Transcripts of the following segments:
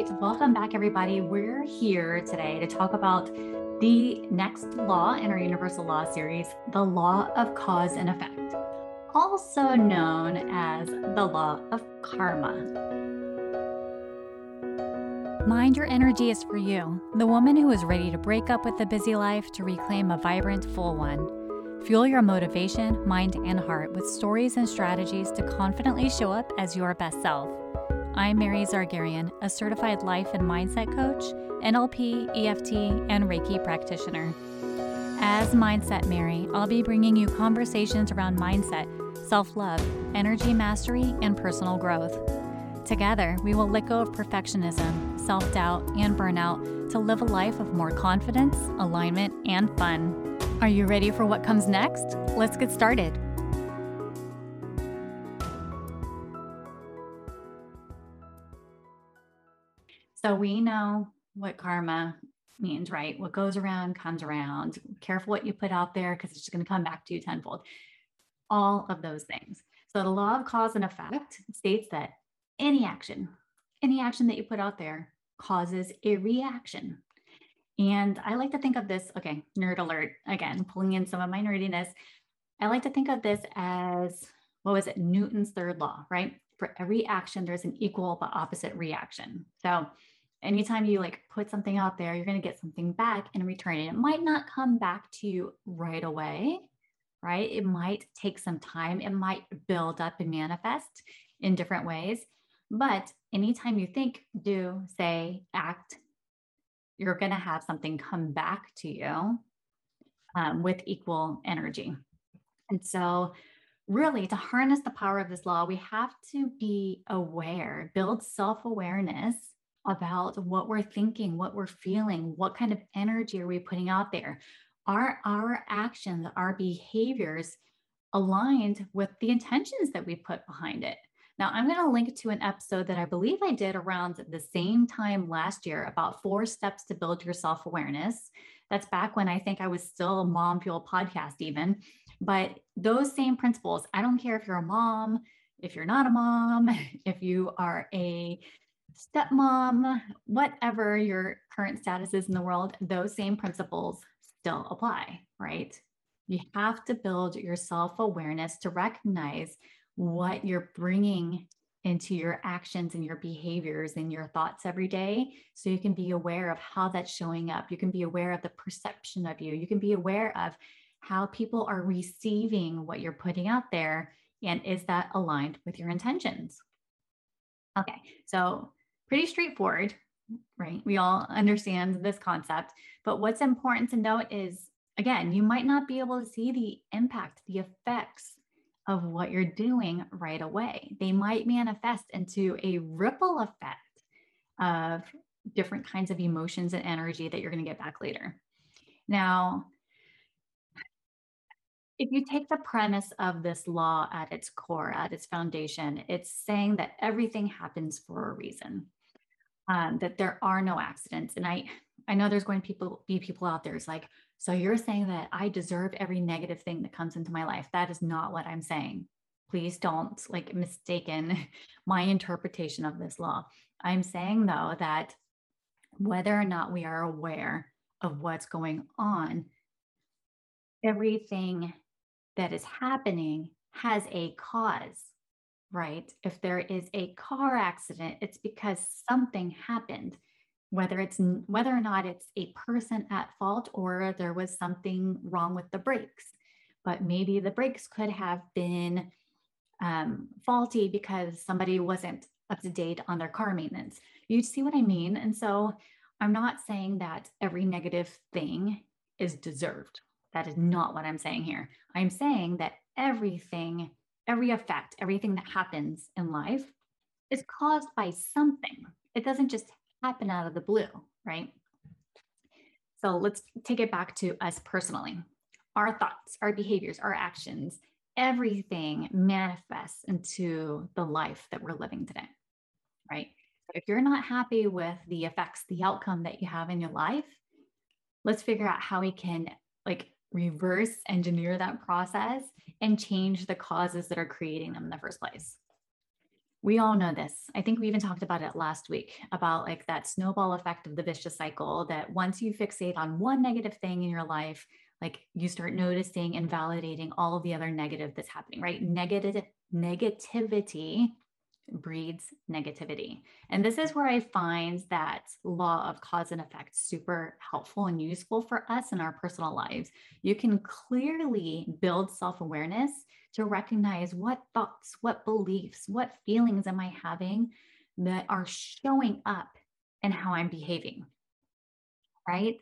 right, welcome back, everybody. We're here today to talk about the next law in our Universal Law series, the law of cause and effect, also known as the law of karma. Mind Your Energy is for you, the woman who is ready to break up with the busy life to reclaim a vibrant, full one. Fuel your motivation, mind, and heart with stories and strategies to confidently show up as your best self. I'm Mary Zargarian, a certified life and mindset coach, NLP, EFT, and Reiki practitioner. As Mindset Mary, I'll be bringing you conversations around mindset, self love, energy mastery, and personal growth. Together, we will let go of perfectionism, self doubt, and burnout to live a life of more confidence, alignment, and fun. Are you ready for what comes next? Let's get started. So we know what karma means, right? What goes around comes around. Careful what you put out there because it's just going to come back to you tenfold. All of those things. So the law of cause and effect states that any action, any action that you put out there causes a reaction. And I like to think of this, okay, nerd alert again, pulling in some of my nerdiness. I like to think of this as what was it? Newton's third law, right? For every action, there's an equal but opposite reaction. So anytime you like put something out there, you're going to get something back in return. And it might not come back to you right away, right? It might take some time. It might build up and manifest in different ways. But anytime you think, do, say, act, you're going to have something come back to you um, with equal energy. And so, really, to harness the power of this law, we have to be aware, build self awareness about what we're thinking, what we're feeling, what kind of energy are we putting out there? Are our actions, our behaviors aligned with the intentions that we put behind it? Now, I'm going to link to an episode that I believe I did around the same time last year about four steps to build your self awareness. That's back when I think I was still a Mom Fuel podcast, even. But those same principles, I don't care if you're a mom, if you're not a mom, if you are a stepmom, whatever your current status is in the world, those same principles still apply, right? You have to build your self awareness to recognize what you're bringing into your actions and your behaviors and your thoughts every day. So you can be aware of how that's showing up. You can be aware of the perception of you. You can be aware of how people are receiving what you're putting out there. And is that aligned with your intentions? Okay, so pretty straightforward, right? We all understand this concept. But what's important to note is again, you might not be able to see the impact, the effects of what you're doing right away. They might manifest into a ripple effect of different kinds of emotions and energy that you're going to get back later. Now, if you take the premise of this law at its core, at its foundation, it's saying that everything happens for a reason um, that there are no accidents. And I, I know there's going to people be people out there. It's like, so you're saying that I deserve every negative thing that comes into my life. That is not what I'm saying. Please don't like mistaken my interpretation of this law. I'm saying though that whether or not we are aware of what's going on, everything that is happening has a cause right? If there is a car accident, it's because something happened, whether it's whether or not it's a person at fault or there was something wrong with the brakes. But maybe the brakes could have been um, faulty because somebody wasn't up to date on their car maintenance. You see what I mean? And so I'm not saying that every negative thing is deserved. That is not what I'm saying here. I'm saying that everything every effect, everything that happens in life is caused by something. It doesn't just happen out of the blue, right? So let's take it back to us personally. Our thoughts, our behaviors, our actions, everything manifests into the life that we're living today, right? If you're not happy with the effects, the outcome that you have in your life, let's figure out how we can like reverse engineer that process and change the causes that are creating them in the first place. we all know this. I think we even talked about it last week about like that snowball effect of the vicious cycle that once you fixate on one negative thing in your life, like you start noticing and validating all of the other negative that's happening, right? Negative negativity breeds negativity. And this is where I find that law of cause and effect super helpful and useful for us in our personal lives. You can clearly build self awareness to recognize what thoughts, what beliefs, what feelings am I having that are showing up in how I'm behaving, right?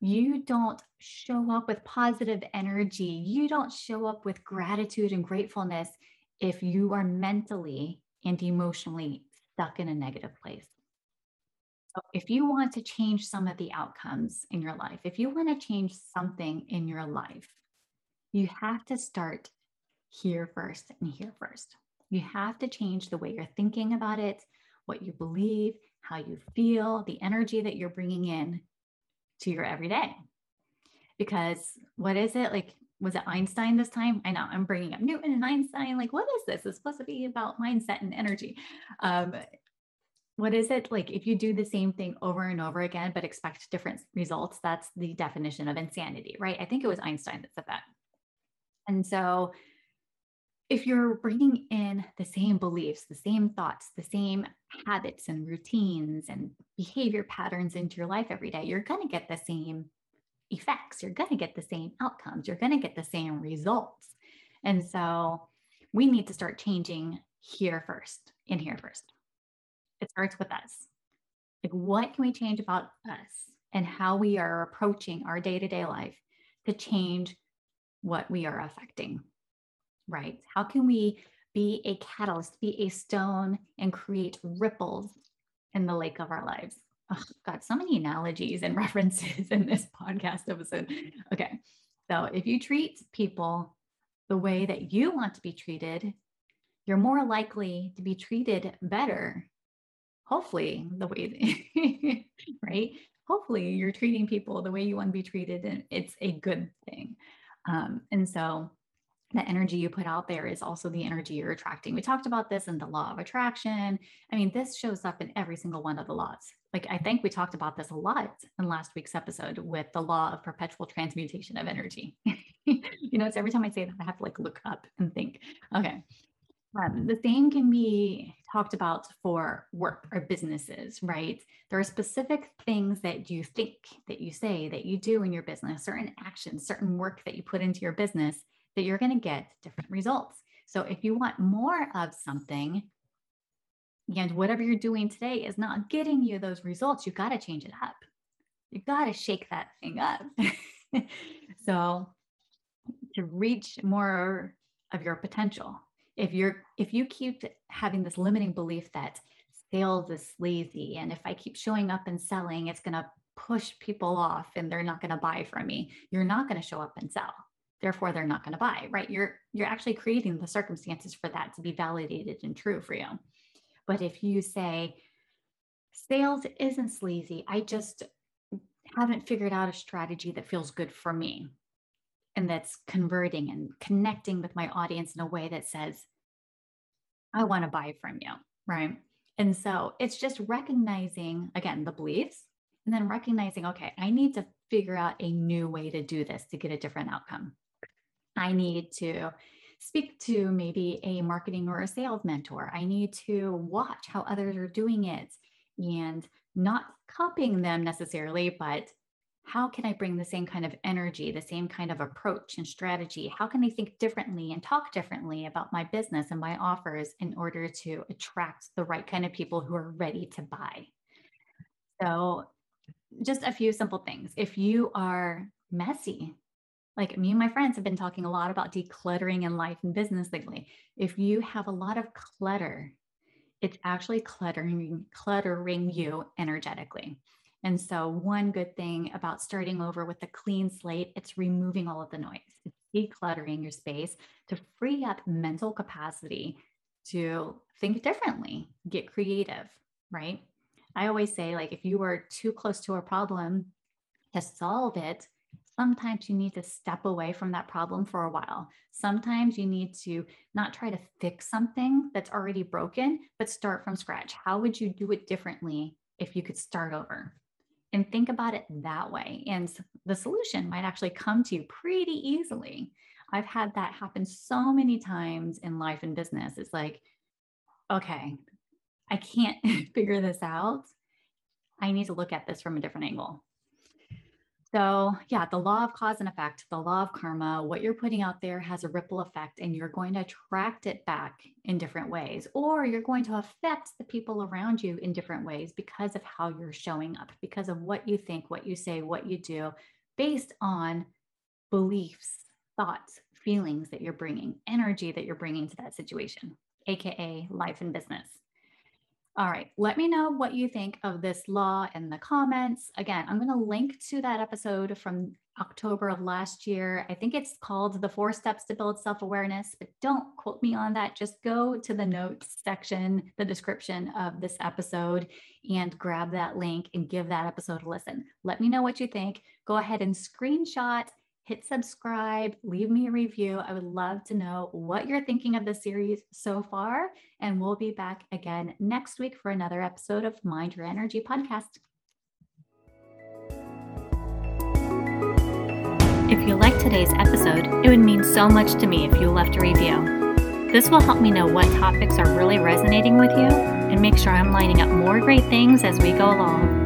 You don't show up with positive energy. You don't show up with gratitude and gratefulness if you are mentally and emotionally stuck in a negative place. So if you want to change some of the outcomes in your life, if you want to change something in your life, you have to start here first and here first. You have to change the way you're thinking about it, what you believe, how you feel, the energy that you're bringing in to your everyday. Because what is it? Like was it Einstein this time? I know I'm bringing up Newton and Einstein. Like, what is this? It's supposed to be about mindset and energy. Um, what is it like if you do the same thing over and over again but expect different results that's the definition of insanity right i think it was einstein that said that and so if you're bringing in the same beliefs the same thoughts the same habits and routines and behavior patterns into your life every day you're going to get the same effects. You're going to get the same outcomes. You're going to get the same results. And so we need to start changing here first, in here first. It starts with us. Like, what can we change about us and how we are approaching our day to day life to change what we are affecting? Right? How can we be a catalyst, be a stone, and create ripples in the lake of our lives? Oh, got so many analogies and references in this podcast episode. Okay. So if you treat people the way that you want to be treated, you're more likely to be treated better. Hopefully, the way, right? Hopefully, you're treating people the way you want to be treated, and it's a good thing. Um, and so, the energy you put out there is also the energy you're attracting. We talked about this in the law of attraction. I mean, this shows up in every single one of the laws. Like, I think we talked about this a lot in last week's episode with the law of perpetual transmutation of energy. you know, it's every time I say that, I have to like look up and think, okay. Um, the same can be talked about for work or businesses, right? There are specific things that you think, that you say, that you do in your business, certain actions, certain work that you put into your business that you're going to get different results. So if you want more of something, and whatever you're doing today is not getting you those results, you've got to change it up. You've got to shake that thing up. so to reach more of your potential, if you're if you keep having this limiting belief that sales is sleazy and if I keep showing up and selling, it's going to push people off and they're not going to buy from me, you're not going to show up and sell therefore they're not going to buy right? You're you're actually creating the circumstances for that to be validated and true for you. But if you say sales isn't sleazy i just haven't figured out a strategy that feels good for me and that's converting and connecting with my audience in a way that says i want to buy from you right? And so it's just recognizing again the beliefs and then recognizing okay i need to figure out a new way to do this to get a different outcome I need to speak to maybe a marketing or a sales mentor. I need to watch how others are doing it and not copying them necessarily, but how can I bring the same kind of energy, the same kind of approach and strategy? How can I think differently and talk differently about my business and my offers in order to attract the right kind of people who are ready to buy? So, just a few simple things. If you are messy, like me and my friends have been talking a lot about decluttering in life and business lately. If you have a lot of clutter, it's actually cluttering cluttering you energetically. And so one good thing about starting over with a clean slate, it's removing all of the noise. It's decluttering your space to free up mental capacity to think differently, get creative, right? I always say like if you are too close to a problem to solve it, Sometimes you need to step away from that problem for a while. Sometimes you need to not try to fix something that's already broken, but start from scratch. How would you do it differently if you could start over? And think about it that way. And the solution might actually come to you pretty easily. I've had that happen so many times in life and business. It's like, okay, I can't figure this out. I need to look at this from a different angle. So, yeah, the law of cause and effect, the law of karma, what you're putting out there has a ripple effect, and you're going to attract it back in different ways, or you're going to affect the people around you in different ways because of how you're showing up, because of what you think, what you say, what you do, based on beliefs, thoughts, feelings that you're bringing, energy that you're bringing to that situation, AKA life and business. All right. Let me know what you think of this law in the comments. Again, I'm going to link to that episode from October of last year. I think it's called The Four Steps to Build Self Awareness, but don't quote me on that. Just go to the notes section, the description of this episode, and grab that link and give that episode a listen. Let me know what you think. Go ahead and screenshot hit subscribe, leave me a review. I would love to know what you're thinking of the series so far. And we'll be back again next week for another episode of Mind Your Energy podcast. If you liked today's episode, it would mean so much to me if you left a review. This will help me know what topics are really resonating with you and make sure I'm lining up more great things as we go along.